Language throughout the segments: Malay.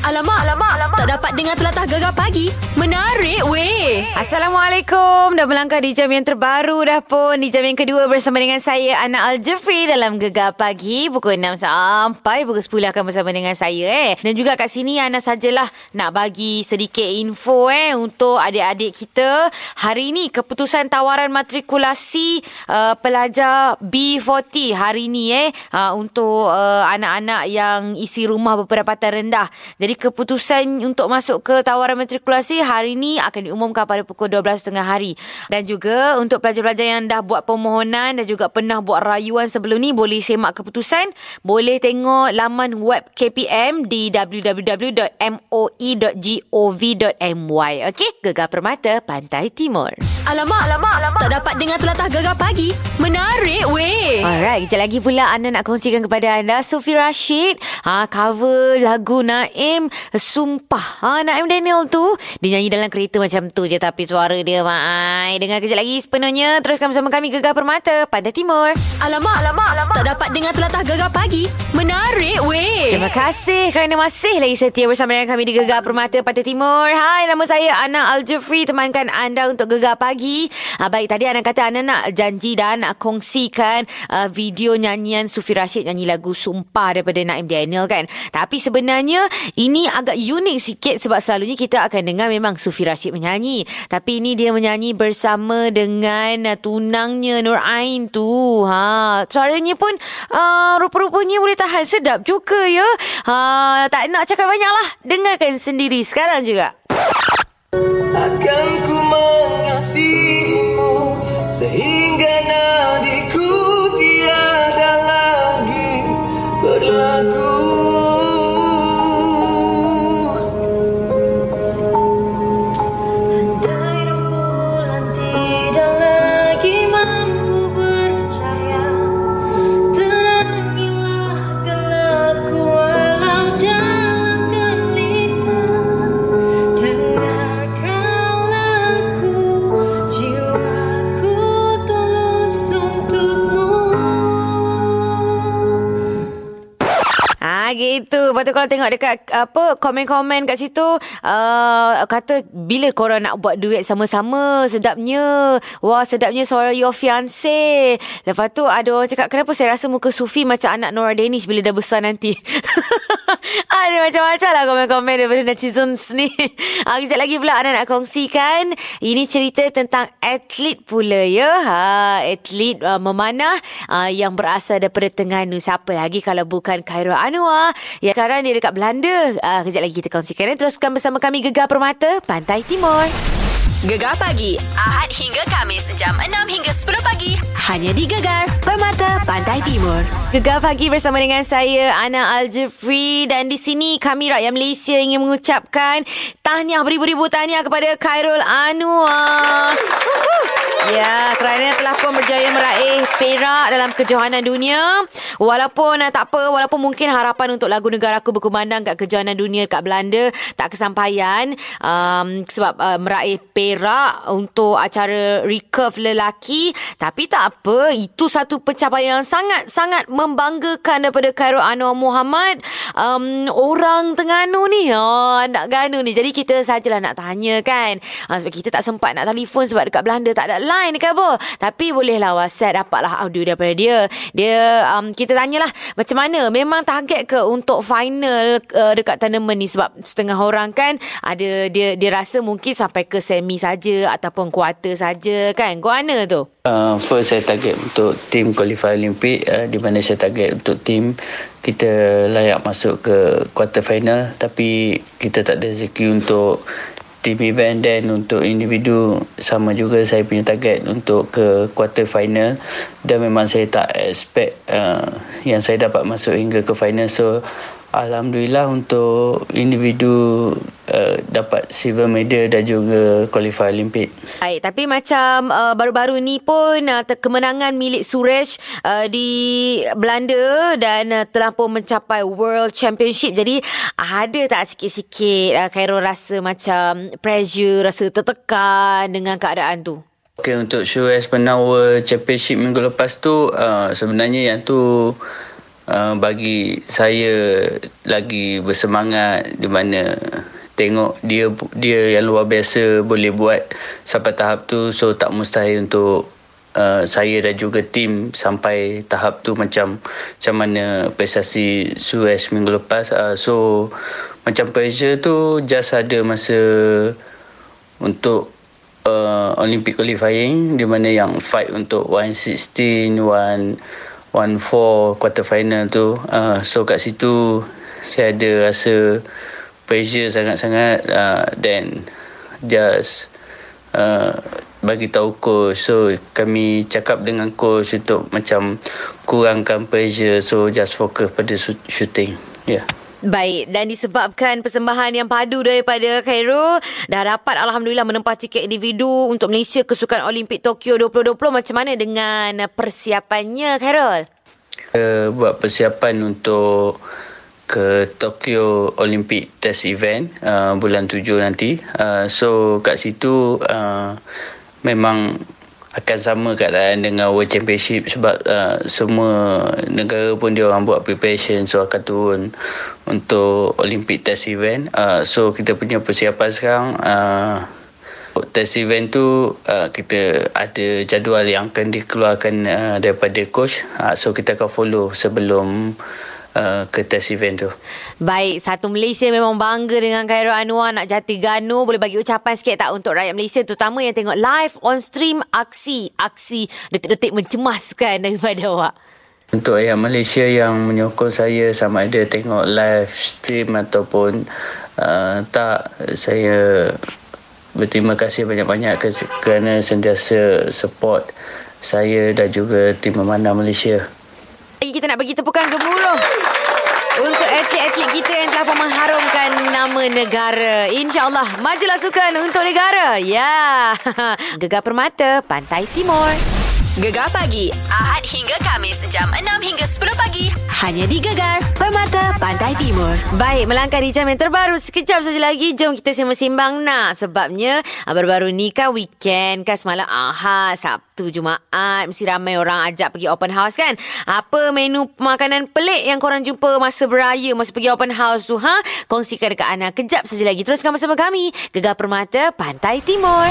Alamak, alamak, alamak. Tak dapat dengar telatah gegar pagi. Menarik weh. Assalamualaikum Dah melangkah di jam yang terbaru dah pun Di jam yang kedua bersama dengan saya Ana Al-Jafri Dalam Gegar Pagi Pukul 6 sampai pukul 10 akan bersama dengan saya eh Dan juga kat sini Ana sajalah Nak bagi sedikit info eh Untuk adik-adik kita Hari ini keputusan tawaran matrikulasi uh, Pelajar B40 Hari ini eh uh, Untuk uh, anak-anak yang isi rumah berpendapatan rendah Jadi keputusan untuk masuk ke tawaran matrikulasi Hari ini akan diumumkan pada pukul 12.30 hari. Dan juga untuk pelajar-pelajar yang dah buat permohonan dan juga pernah buat rayuan sebelum ni boleh semak keputusan. Boleh tengok laman web KPM di www.moe.gov.my. Okey, Gegar Permata Pantai Timur. Alamak, alamak, alamak. Tak dapat dengar telatah gegar pagi. Menarik weh. Alright, kejap lagi pula anda nak kongsikan kepada anda Sufi Rashid ha, cover lagu Naim Sumpah. Ha, Naim Daniel tu dia nyanyi dalam kereta macam tu je tapi suara dia mai. Dengar kejap lagi sepenuhnya teruskan bersama kami Gegar Permata Pantai Timur. Alamak, alamak, alamak. Tak dapat dengar telatah gegar pagi. Menarik weh. Terima kasih kerana masih lagi setia bersama dengan kami di Gegar Permata Pantai Timur. Hai, nama saya Ana Al-Jufri. Temankan anda untuk Gegar Pagi. Ha, baik, tadi Ana kata Ana nak janji dan nak kongsikan uh, video nyanyian Sufi Rashid nyanyi lagu Sumpah daripada Naim Daniel kan. Tapi sebenarnya ini agak unik sikit sebab selalunya kita akan dengar memang Sufi Rashid menyanyi. Tapi ini dia menyanyi bersama dengan uh, tunangnya Nur Ain tu. Ha, suaranya pun uh, rupa-rupanya boleh tahan sedap juga ya. Ha, tak nak cakap banyak lah. Dengarkan sendiri sekarang juga. Akan ku mengasihimu Sehingga nadiku Lepas tu kalau tengok dekat apa komen-komen kat situ uh, kata bila korang nak buat duet sama-sama sedapnya. Wah sedapnya suara your fiance. Lepas tu ada orang cakap kenapa saya rasa muka Sufi macam anak Nora Danish bila dah besar nanti. ada macam-macam lah komen-komen daripada netizens ni. Ah, kejap lagi pula Ana nak kongsikan. Ini cerita tentang atlet pula ya. Ha, atlet uh, memanah uh, yang berasal daripada Terengganu. Siapa lagi kalau bukan Khairul Anwar. Ya, sekarang dia dekat Belanda. Uh, kejap lagi kita kongsikan. Teruskan bersama kami Gegar Permata Pantai Timur. Gegar pagi. Ahad hingga Kamis. Jam 6 hingga 10 pagi. Hanya di Gegar. Permata Pantai Timur. Gegar pagi bersama dengan saya Ana Al-Jafri dan di sini kami rakyat Malaysia ingin mengucapkan tahniah beribu-ribu tahniah kepada Khairul Anwar. Ya, kerana telah pun berjaya meraih perak dalam kejohanan dunia. Walaupun uh, tak apa, walaupun mungkin harapan untuk lagu negaraku berkumandang kat kejohanan dunia kat Belanda tak kesampaian um, sebab uh, meraih perak untuk acara recurve lelaki. Tapi tak apa, itu satu pencapaian yang sangat-sangat membanggakan daripada Khairul Anwar Muhammad. Um, orang Terengganu ni, oh, anak Ganu ni. Jadi kita sajalah nak tanya kan. Uh, sebab kita tak sempat nak telefon sebab dekat Belanda tak ada line dekat apa. Tapi bolehlah WhatsApp dapatlah audio daripada dia. Dia um, kita tanyalah macam mana memang target ke untuk final uh, dekat tournament ni sebab setengah orang kan ada dia dia rasa mungkin sampai ke semi saja ataupun quarter saja kan. Kau mana tu? Uh, first saya target untuk tim qualify Olimpik uh, di mana saya target untuk tim kita layak masuk ke quarter final tapi kita tak ada rezeki untuk team event dan untuk individu sama juga saya punya target untuk ke quarter final dan memang saya tak expect uh, yang saya dapat masuk hingga ke final so Alhamdulillah untuk individu uh, dapat silver medal dan juga qualify Olimpik. Baik, tapi macam uh, baru-baru ni pun uh, kemenangan milik Suresh uh, di Belanda dan uh, telah pun mencapai World Championship. Jadi ada tak sikit-sikit uh, Khairul rasa macam pressure, rasa tertekan dengan keadaan tu? Okay, untuk Suresh menang World Championship minggu lepas tu uh, sebenarnya yang tu uh, bagi saya lagi bersemangat di mana tengok dia dia yang luar biasa boleh buat sampai tahap tu. So tak mustahil untuk uh, saya dan juga tim sampai tahap tu macam macam mana prestasi Suez minggu lepas. Uh, so macam pressure tu just ada masa untuk uh, Olympic qualifying di mana yang fight untuk 116 1 1-4 quarter final tu. Uh, so kat situ saya ada rasa pressure sangat-sangat uh, then just uh, bagi tahu coach. So kami cakap dengan coach untuk macam kurangkan pressure. So just fokus pada shoot- shooting. Yeah Baik, dan disebabkan persembahan yang padu daripada Khairul, dah dapat Alhamdulillah menempah tiket individu untuk Malaysia Kesukaan Olimpik Tokyo 2020. Macam mana dengan persiapannya, Khairul? uh, buat persiapan untuk ke Tokyo Olympic Test Event uh, bulan 7 nanti. Uh, so kat situ uh, memang akan sama keadaan dengan World Championship sebab uh, semua negara pun dia orang buat preparation so akan turun untuk Olympic Test Event. Uh, so kita punya persiapan sekarang uh, test event tu uh, kita ada jadual yang akan dikeluarkan uh, daripada coach uh, so kita akan follow sebelum uh, ke test event tu Baik, satu Malaysia memang bangga dengan Khairul Anwar nak jati ganu. Boleh bagi ucapan sikit tak untuk rakyat Malaysia terutama yang tengok live on stream aksi. Aksi detik-detik mencemaskan daripada awak. untuk yang Malaysia yang menyokong saya sama ada tengok live stream ataupun uh, tak saya berterima kasih banyak-banyak ke- kerana sentiasa support saya dan juga tim memanah Malaysia Lagi kita nak bagi tepukan gemuruh untuk atlet-atlet kita yang telah mengharumkan nama negara. InsyaAllah, majulah sukan untuk negara. Ya. Gegar Permata, Pantai Timur. Gegar pagi Ahad hingga Kamis jam 6 hingga 10 pagi hanya di Gegar Permata Pantai Timur. Baik, melangkah di jam yang terbaru. Sekejap saja lagi, jom kita sembang-sembang nak. Sebabnya, baru-baru ni kan weekend kan semalam Ahad, Sabtu, Jumaat. Mesti ramai orang ajak pergi open house kan. Apa menu makanan pelik yang korang jumpa masa beraya, masa pergi open house tu, ha? Kongsikan dekat Ana. Kejap saja lagi. Teruskan bersama kami. Gegar Permata, Pantai Timur.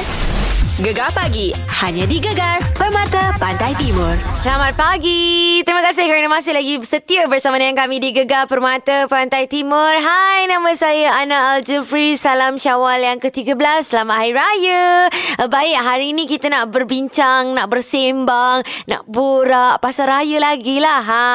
Gegar pagi hanya di Gegar Permata Pantai Timur. Selamat pagi. Terima kasih kerana masih lagi setia bersama dengan kami di Gegar Permata Pantai Timur. Hai, nama saya Ana Al-Jufri. Salam Syawal yang ke-13. Selamat Hari Raya. Eh, Baik, hari ini kita nak berbincang, nak bersembang, nak borak pasal raya lagi lah. Ha.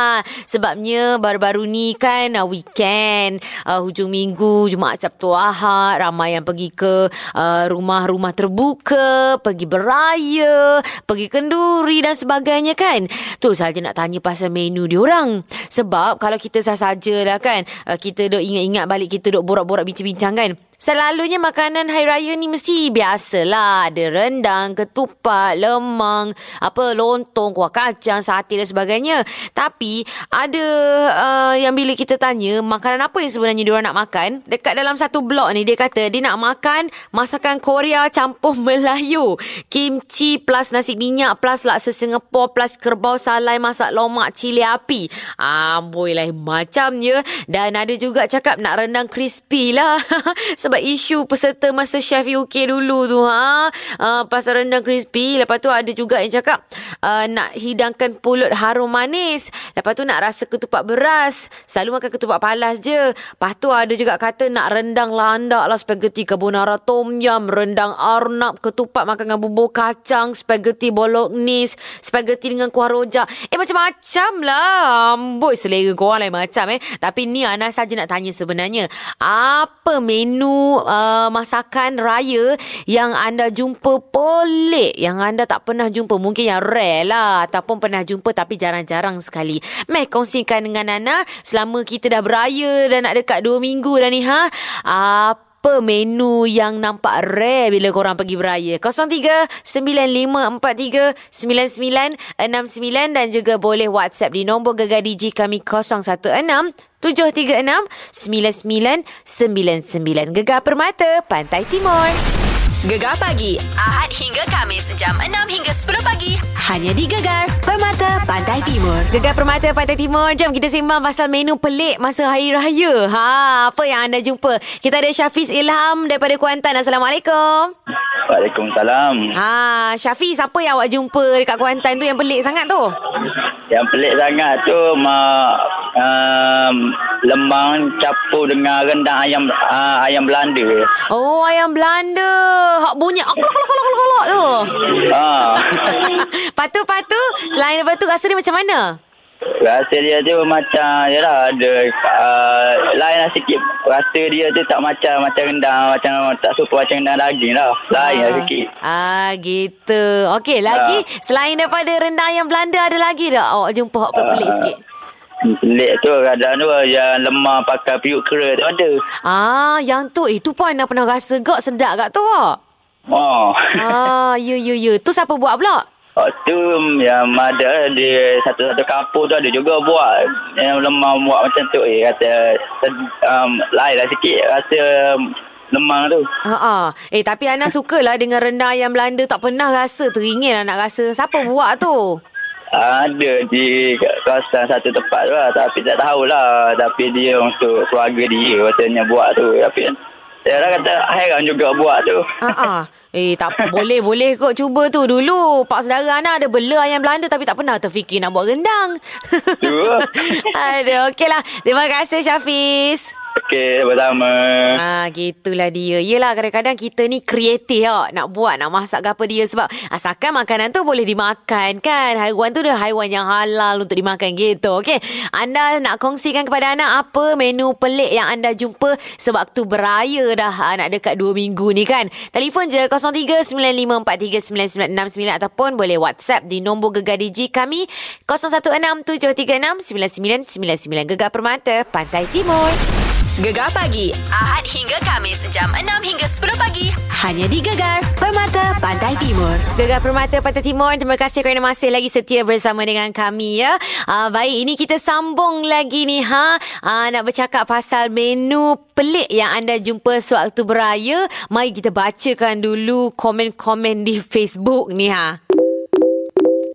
Sebabnya baru-baru ni kan uh, weekend, uh, hujung minggu, Jumaat Sabtu Ahad, ramai yang pergi ke uh, rumah-rumah terbuka, pergi beraya, pergi kenduri dan sebagainya kan. Tu saja nak tanya pasal menu diorang. Sebab kalau kita sah-saja lah kan, uh, kita duk ingat-ingat balik kita duk borak-borak bincang-bincang kan. Selalunya makanan hari raya ni mesti biasalah. Ada rendang, ketupat, lemang, apa lontong, kuah kacang, sate dan sebagainya. Tapi ada uh, yang bila kita tanya makanan apa yang sebenarnya diorang nak makan, dekat dalam satu blog ni dia kata dia nak makan masakan Korea campur Melayu. Kimchi plus nasi minyak plus laksa Singapore plus kerbau salai masak lomak cili api. Amboi lah macamnya. Dan ada juga cakap nak rendang crispy lah. Sebab isu peserta Masterchef UK dulu tu ha. Uh, pasal rendang crispy. Lepas tu ada juga yang cakap uh, nak hidangkan pulut harum manis. Lepas tu nak rasa ketupat beras. Selalu makan ketupat palas je. Lepas tu ada juga kata nak rendang landak lah. Spaghetti carbonara tom yum. Rendang arnab. Ketupat makan dengan bubur kacang. Spaghetti bolognese. Spaghetti dengan kuah rojak. Eh macam-macam lah. Amboi selera korang lain macam eh. Tapi ni Ana saja nak tanya sebenarnya. Apa menu uh, masakan raya yang anda jumpa pelik. Yang anda tak pernah jumpa. Mungkin yang rare lah. Ataupun pernah jumpa tapi jarang-jarang sekali. Meh kongsikan dengan Ana. Selama kita dah beraya dan nak dekat 2 minggu dah ni ha. Apa menu yang nampak rare bila korang pergi beraya? 03-9543-9969 dan juga boleh WhatsApp di nombor Gegar DJ kami 016 736 9999 Gegar Permata Pantai Timur. Gegar pagi Ahad hingga Kamis jam 6 hingga 10 pagi. Hanya di Gegar Permata Pantai Timur. Gegar Permata Pantai Timur. Jom kita sembang pasal menu pelik Masa Hari Raya. Ha, Apa yang anda jumpa? Kita ada Syafiz Ilham Daripada Kuantan. Assalamualaikum. Waalaikumsalam. Ha, Syafiz apa yang awak jumpa Dekat Kuantan tu Yang pelik sangat tu? Yang pelik sangat tu mak um, lemang campur dengan rendang ayam uh, ayam Belanda. Oh ayam Belanda Hak bunyi kolok kolok kolok kolok tu Ha. Patu patu. Selain daripada tu Rasa dia macam mana? Rasa dia tu macam yalah ada uh, lain lah sikit. Rasa dia tu tak macam macam rendang macam tak super macam rendang daging lah. Lain lah sikit. Ah gitu. Okey lagi? Selain daripada rendang ayam Belanda Ada lagi tak? Awak jumpa hak pelik sikit Pelik tu kadang tu yang lemah pakai periuk kera tu ada. Ah, yang tu itu pun Ana pernah rasa gak sedap kat tu. Oh. Ah, ya ya ya. Tu siapa buat pula? Oh, tu yang ada di satu-satu kampung tu ada juga buat yang lemah buat macam tu eh kata um, lain lah sikit rasa lemang tu. Ha ah. Eh tapi Ana sukalah dengan rendang ayam Belanda tak pernah rasa teringin lah nak rasa. Siapa buat tu? Ada di kawasan satu tempat tu lah tapi tak tahulah tapi dia untuk keluarga dia katanya buat tu tapi saya orang kata heran juga buat tu. Ah. Eh tak boleh boleh kok cuba tu dulu. Pak saudara Ana ada bela ayam Belanda tapi tak pernah terfikir nak buat rendang. Tu. Aduh, okeylah. Terima kasih Syafiz. Okey, bersama. Ah, gitulah dia. Yelah, kadang-kadang kita ni kreatif tak nak buat, nak masak ke apa dia. Sebab asalkan makanan tu boleh dimakan kan. Haiwan tu dah haiwan yang halal untuk dimakan gitu. Okey, anda nak kongsikan kepada anak apa menu pelik yang anda jumpa sewaktu beraya dah ah, nak dekat 2 minggu ni kan. Telefon je 0395439969 ataupun boleh WhatsApp di nombor Gegar Digi kami 0167369999 Gegar Permata Pantai Timur. Gegar pagi Ahad hingga Kamis jam 6 hingga 10 pagi. Hanya di Gegar Permata Pantai Timur. Gegar Permata Pantai Timur. Terima kasih kerana masih lagi setia bersama dengan kami ya. Uh, Baik ini kita sambung lagi ni ha? Uh, Nak bercakap pasal menu pelik yang anda jumpa sewaktu beraya. Mari kita bacakan dulu komen-komen di Facebook ni ha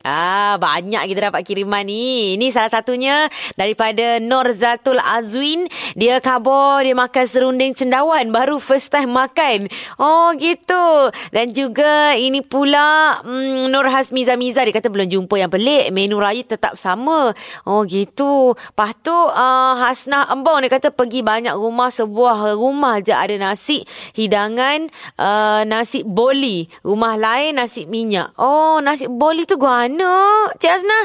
Ah, banyak kita dapat kiriman ni. Ini salah satunya daripada Norzatul Azwin. Dia khabar dia makan serunding cendawan. Baru first time makan. Oh, gitu. Dan juga ini pula mm, Nur Hasmiza Miza. Dia kata belum jumpa yang pelik. Menu raya tetap sama. Oh, gitu. Lepas tu uh, Hasnah Embong dia kata pergi banyak rumah. Sebuah rumah je ada nasi hidangan uh, nasi boli. Rumah lain nasi minyak. Oh, nasi boli tu gua mana? Cik Azna,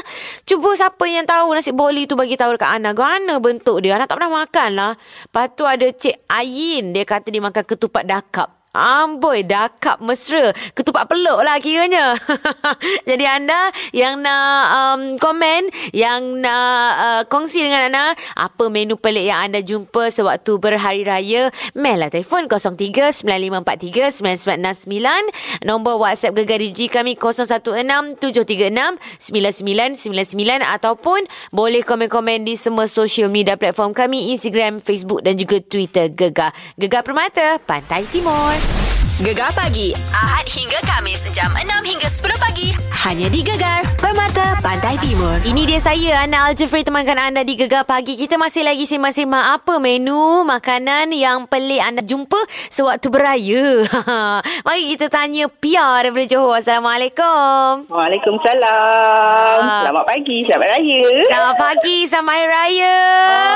cuba siapa yang tahu nasi boli tu bagi tahu dekat Ana. Gimana bentuk dia? Ana tak pernah makan lah. Lepas tu ada Cik Ayin. Dia kata dia makan ketupat dakap. Amboi, dakap mesra. Ketupat peluk lah kiranya. Jadi anda yang nak um, komen, yang nak uh, kongsi dengan Ana, apa menu pelik yang anda jumpa sewaktu berhari raya, mail lah telefon 03-9543-9969. Nombor WhatsApp Gegar kami 0167369999 ataupun boleh komen-komen di semua social media platform kami, Instagram, Facebook dan juga Twitter Gegar. Gegar Permata, Pantai Timur. Gegar pagi Ahad hingga Kamis jam 6 hingga 10 pagi hanya di Gegar Permata Pantai Timur. Ini dia saya, Ana Aljefri temankan anda di Gegar Pagi. Kita masih lagi sembang-sembang apa menu makanan yang pelik anda jumpa sewaktu beraya. Mari kita tanya Pia daripada Johor. Assalamualaikum. Waalaikumsalam. Ah. Selamat pagi, selamat raya. Selamat pagi, selamat Hari Raya.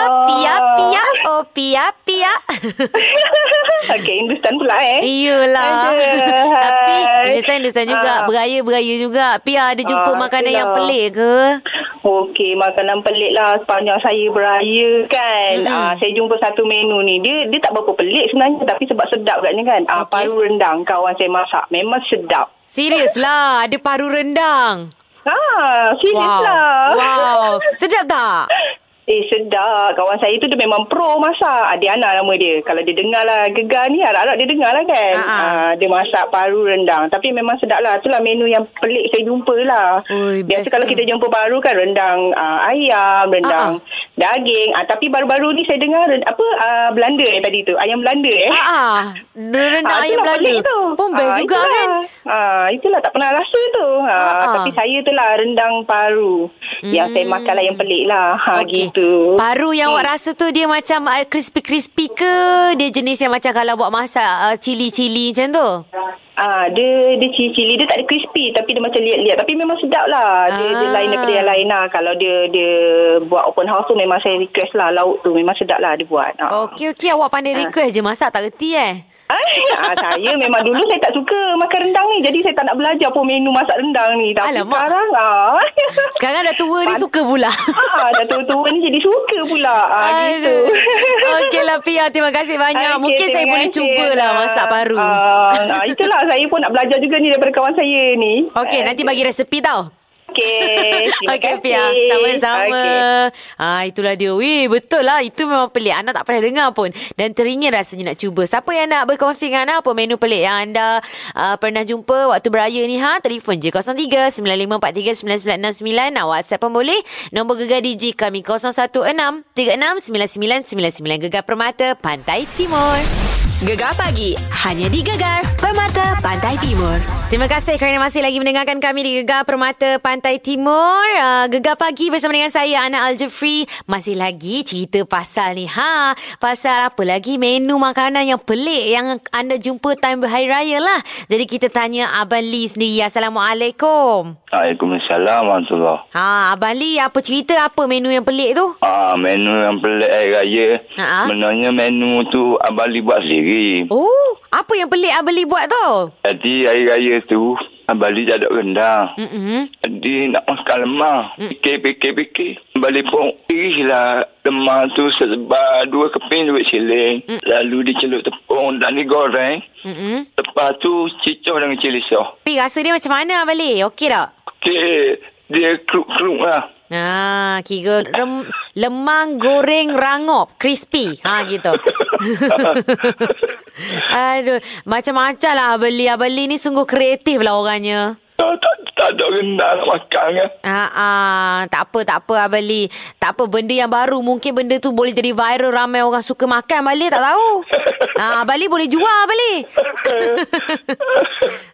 Oh. Pia, Pia, oh Pia, Pia. Okey, Hindustan pula eh. Iyalah. Aduh, Tapi hai. Hindustan-Hindustan juga. Ah. Beraya-beraya juga. Pia ada jumpa Ah, makanan yang itulah. pelik ke? Okey, makanan pelik lah sepanjang saya beraya kan. Mm-mm. Ah, saya jumpa satu menu ni. Dia dia tak berapa pelik sebenarnya tapi sebab sedap katnya kan. Ah, Okey. paru rendang kawan saya masak. Memang sedap. Serius lah. Ada paru rendang. Ah, serius Wow. lah. Wow. Sedap tak? Eh sedap Kawan saya tu dia memang pro masak. Ah, Diana nama dia. Kalau dia dengar lah Gegar ni Harap-harap dia dengar lah kan. Ah. Ah, Dia masak paru rendang. Tapi memang sedap lah. Itulah menu yang pelik saya jumpa lah. Oi, Biasa kalau kita jumpa baru kan Rendang ah, ayam Rendang daging ah, Tapi baru-baru ni saya dengar Apa ah, Belanda eh tadi tu Ayam Belanda eh Ah, ah. rendang Ah, ayam Belanda. tu. Pun best Ah, juga itulah. kan. Ah, itulah tak pernah rasa tu. Ah, Ah, ah. Tapi saya tu lah rendang paru. Yang saya makan lah yang pelik lah. Ha, Hmm. Okey. gitu. Paru yang awak rasa tu dia macam uh, crispy-crispy ke? Dia jenis yang macam kalau buat masak uh, cili-cili macam tu? Ah, dia dia cili-cili dia tak ada crispy tapi dia macam liat-liat tapi memang sedap lah. Dia, dia Ah. lain daripada yang lain lah. Kalau dia dia buat open house tu memang saya request lah lauk tu memang sedap lah dia buat. Ah. Okey, okey. Awak pandai request je masak tak reti eh? Ah, saya memang dulu saya tak suka makan rendang ni. Jadi saya tak nak belajar pun menu masak rendang ni. Tapi Alamak. sekarang ah. Sekarang dah tua ni suka pula. ah, dah tua-tua ni jadi suka pula. Ah, gitu. Okey lah Pia, terima kasih banyak. Okey, Mungkin saya boleh cubalah masak paru. Ah, ah, itulah saya pun nak belajar juga ni daripada kawan saya ni. Okey, nanti bagi resepi tau. Okey, terima Okey kasih. Pia, sama-sama. Okey. Ah itulah dia. Weh, betul lah. Itu memang pelik. Anda tak pernah dengar pun dan teringin rasanya nak cuba. Siapa yang nak berkongsi dengan anda apa menu pelik yang anda uh, pernah jumpa waktu beraya ni ha? Telefon je 03 9543 9969. Nak WhatsApp pun boleh. Nombor gegar DJ kami 016 36 9999 Gegar Permata Pantai Timur. Gegar pagi hanya di Gegar Permata Pantai Timur. Terima kasih kerana masih lagi mendengarkan kami di Gegar Permata Pantai Timur. Uh, Gegar pagi bersama dengan saya Ana Aljefri. Masih lagi cerita pasal ni. Ha, pasal apa lagi menu makanan yang pelik yang anda jumpa time berhari raya lah. Jadi kita tanya Abang Lee sendiri. Assalamualaikum. Waalaikumsalam warahmatullahi Ha, Abang Lee apa cerita apa menu yang pelik tu? Ah, menu yang pelik hari raya. Ha-ha. Sebenarnya menu tu Abang Lee buat sendiri. Oh, apa yang pelik Abang Lee buat tu? Jadi hari raya tu Abang Lee jaduk rendang. Mm-mm. Jadi nak makan lemah. Fikir, fikir, fikir. Abang Lee pun irislah lemah tu sebar dua keping duit siling. Lalu dicelup tepung dan digoreng. Mm-mm. Lepas tu cicoh dengan cili sauce. Tapi rasa dia macam mana Abang Lee? Okey tak? Okey, dia kruk-kruk lah. Ah, kira rem, lemang goreng rangop crispy. Ha gitu. Aduh, macam-macam lah beli beli ni sungguh kreatif lah orangnya. tak, tak, tak ada rendang nak makan kan. Ah, ah, tak apa, tak apa Abang Lee. Tak apa, benda yang baru. Mungkin benda tu boleh jadi viral. Ramai orang suka makan. Abang Lee tak tahu. Ah, Abang Lee boleh jual Abang Lee.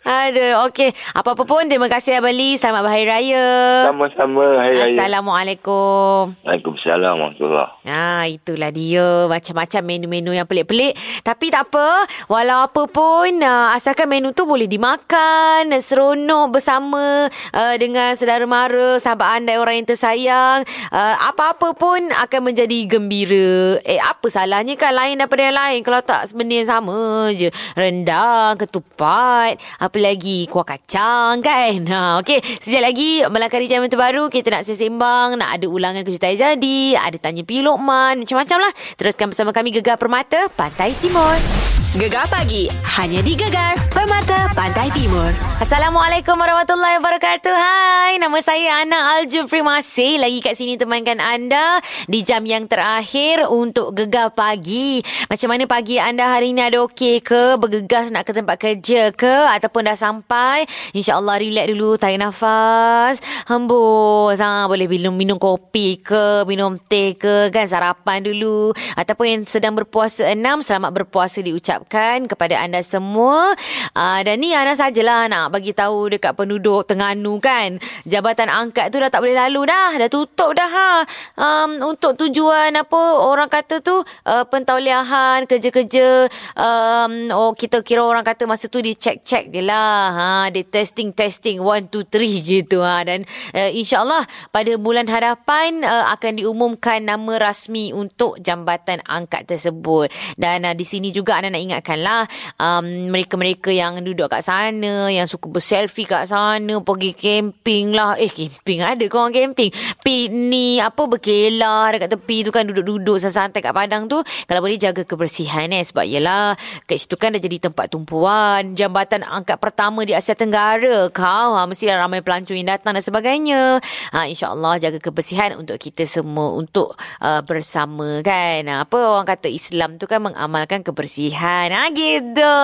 Aduh, okey. Apa-apa pun, terima kasih Abang Lee. Selamat Berhari Raya. Sama-sama hari raya. Assalamualaikum. Waalaikumsalam warahmatullahi Ah, itulah dia. Macam-macam menu-menu yang pelik-pelik. Tapi tak apa. Walau apa pun, uh, asalkan menu tu boleh dimakan, seronok bersama uh, dengan saudara mara, sahabat anda orang yang tersayang. Uh, apa-apa pun akan menjadi gembira. Eh, apa salahnya kan lain daripada yang lain. Kalau tak benda yang sama je. Rendang, ketupat, apa lagi, kuah kacang kan. Ha, Okey, sekejap lagi melangkah di jam terbaru. Kita nak sembang, nak ada ulangan kejutan yang jadi, ada tanya Pi Lokman, macam-macam lah. Teruskan bersama kami Gegar Permata, Pantai Timur. Gegar pagi hanya di Gegar Permata Pantai Timur. Assalamualaikum warahmatullahi wabarakatuh. Hai, nama saya Ana Aljufri masih lagi kat sini temankan anda di jam yang terakhir untuk gegar pagi. Macam mana pagi anda hari ini ada okey ke? Bergegas nak ke tempat kerja ke? Ataupun dah sampai? InsyaAllah relax dulu, tarik nafas. Hembus. Ha, boleh minum, minum kopi ke? Minum teh ke? Kan sarapan dulu. Ataupun yang sedang berpuasa enam, selamat berpuasa diucapkan kepada anda semua. Uh, dan ni Ana sajalah nak bagi tahu dekat penduduk Terengganu kan. Jabatan angkat tu dah tak boleh lalu dah. Dah tutup dah ha. Um, untuk tujuan apa orang kata tu uh, pentauliahan, kerja-kerja um, oh kita kira orang kata masa tu dia check-check je lah. Ha, dia testing-testing 1 2 3 gitu ha dan uh, insyaallah pada bulan hadapan uh, akan diumumkan nama rasmi untuk jambatan angkat tersebut. Dan uh, di sini juga anda nak ingat ingatkanlah um, mereka-mereka yang duduk kat sana, yang suka berselfie kat sana, pergi camping lah. Eh, camping ada ke orang camping? Piknik, apa berkelah dekat tepi tu kan duduk-duduk santai kat padang tu. Kalau boleh jaga kebersihan eh. Sebab yelah, kat situ kan dah jadi tempat tumpuan. Jambatan angkat pertama di Asia Tenggara. Kau ha, mesti ramai pelancong yang datang dan sebagainya. Ha, InsyaAllah jaga kebersihan untuk kita semua. Untuk uh, bersama kan. Ha, apa orang kata Islam tu kan mengamalkan kebersihan. Ha, gitu.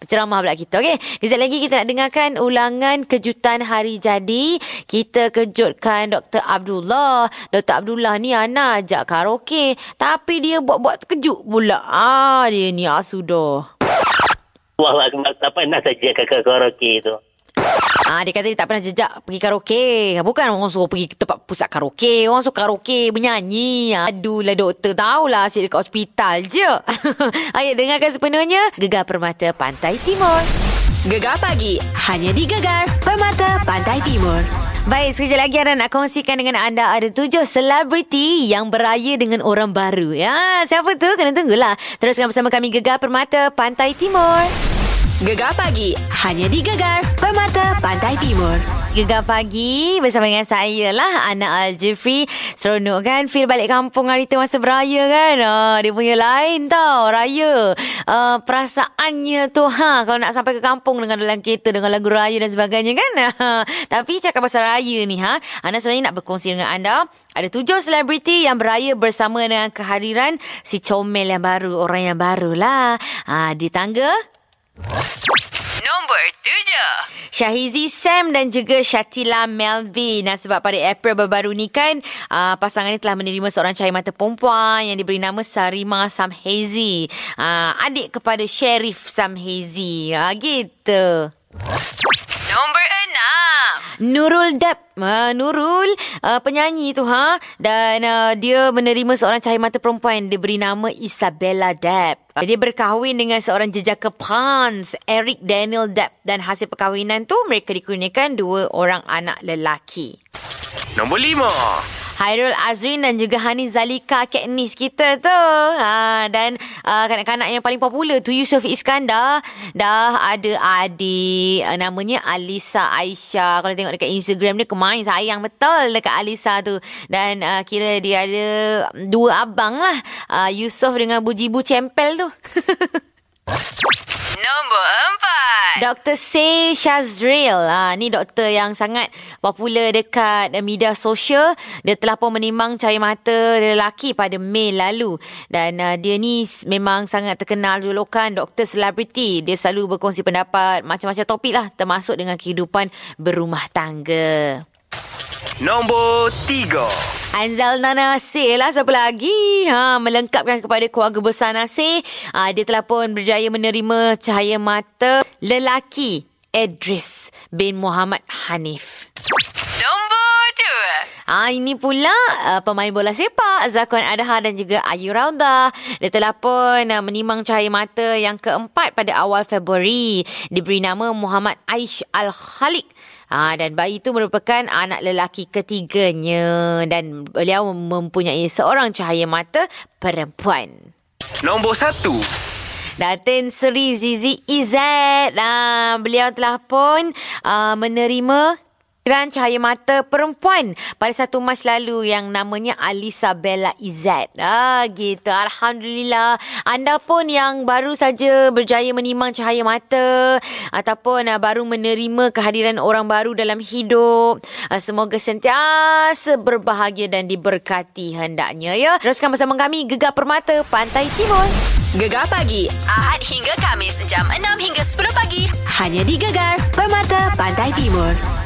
Berceramah pula kita. Okey. Kejap lagi kita nak dengarkan ulangan kejutan hari jadi. Kita kejutkan Dr. Abdullah. Dr. Abdullah ni anak ajak karaoke. Tapi dia buat-buat terkejut pula. Ah, dia ni asudah. Wah, tak pernah saja kakak karaoke tu. Ah, dia kata dia tak pernah jejak pergi karaoke. Bukan orang suruh pergi tempat pusat karaoke. Orang suruh karaoke bernyanyi. Aduh lah doktor. Tahulah asyik dekat hospital je. Ayo dengarkan sepenuhnya. Gegar Permata Pantai Timur. Gegar pagi. Hanya di Gegar Permata Pantai Timur. Baik, sekejap lagi Ana nak kongsikan dengan anda ada tujuh selebriti yang beraya dengan orang baru. Ya, siapa tu? Kena tunggulah. Teruskan bersama kami Gegar Permata Pantai Timur. Gegar pagi. Hanya di Gegar Permata Pantai Timur. Gegar pagi bersama dengan saya lah Ana Al-Jifri Seronok kan feel balik kampung hari tu masa beraya kan? Ah, Dia punya lain tau raya. Uh, Perasaannya tu ha Kalau nak sampai ke kampung dengan dalam kereta Dengan lagu raya dan sebagainya kan? Tapi cakap pasal raya ni ha Ana sebenarnya nak berkongsi dengan anda. Ada tujuh selebriti yang beraya bersama dengan kehadiran Si comel yang baru Orang yang baru lah ha, Di tangga Nombor tujuh. Syahizi Sam dan juga Shatila Melvin. Nah, sebab pada April baru-baru ni kan, uh, pasangan ni telah menerima seorang cahaya mata perempuan yang diberi nama Sarima Samhezi. Uh, adik kepada Sheriff Samhezi. Uh, gitu. Nombor enam. Nurul Deb uh, Nurul uh, penyanyi tu ha dan uh, dia menerima seorang cahaya mata perempuan diberi nama Isabella. Uh, dia berkahwin dengan seorang jejaka Pans Eric Daniel Deb dan hasil perkahwinan tu mereka dikurniakan dua orang anak lelaki. Nombor lima. Hairul Azrin dan juga Hani Zalika Katniss kita tu. Ha, dan uh, kanak-kanak yang paling popular tu Yusuf Iskandar. Dah ada adik uh, namanya Alisa Aisyah. Kalau tengok dekat Instagram dia kemain sayang betul dekat Alisa tu. Dan uh, kira dia ada dua abang lah. Uh, Yusuf dengan Bujibu Cempel tu. Nombor empat. Dr. Say Shazril. Ha, ni doktor yang sangat popular dekat media sosial. Dia telah pun menimbang cahaya mata lelaki pada Mei lalu. Dan uh, dia ni memang sangat terkenal julukan doktor selebriti. Dia selalu berkongsi pendapat macam-macam topik lah. Termasuk dengan kehidupan berumah tangga. Nombor tiga. Anzalna Nasir lah siapa lagi ha, Melengkapkan kepada keluarga besar Nasir ha, Dia telah pun berjaya menerima cahaya mata lelaki Idris bin Muhammad Hanif Nombor dua. Ah ini pula uh, pemain bola sepak Zakwan Adha dan juga Ayu Rauda. Dia telah pun uh, menimang cahaya mata yang keempat pada awal Februari. Diberi nama Muhammad Aish Al-Khaliq. Ah dan bayi itu merupakan anak lelaki ketiganya dan beliau mempunyai seorang cahaya mata perempuan. Nombor satu. Datin Seri Zizi Izzat. Ah, beliau telah pun ah, menerima Geran cahaya mata perempuan pada 1 Mac lalu yang namanya Alisa Bella Izzat. Ah, gitu. Alhamdulillah. Anda pun yang baru saja berjaya menimang cahaya mata ataupun ah, baru menerima kehadiran orang baru dalam hidup. Ah, semoga sentiasa berbahagia dan diberkati hendaknya ya. Teruskan bersama kami Gegar Permata Pantai Timur. Gegar pagi. Ahad hingga Kamis jam 6 hingga 10 pagi. Hanya di Gegar Permata Pantai Timur.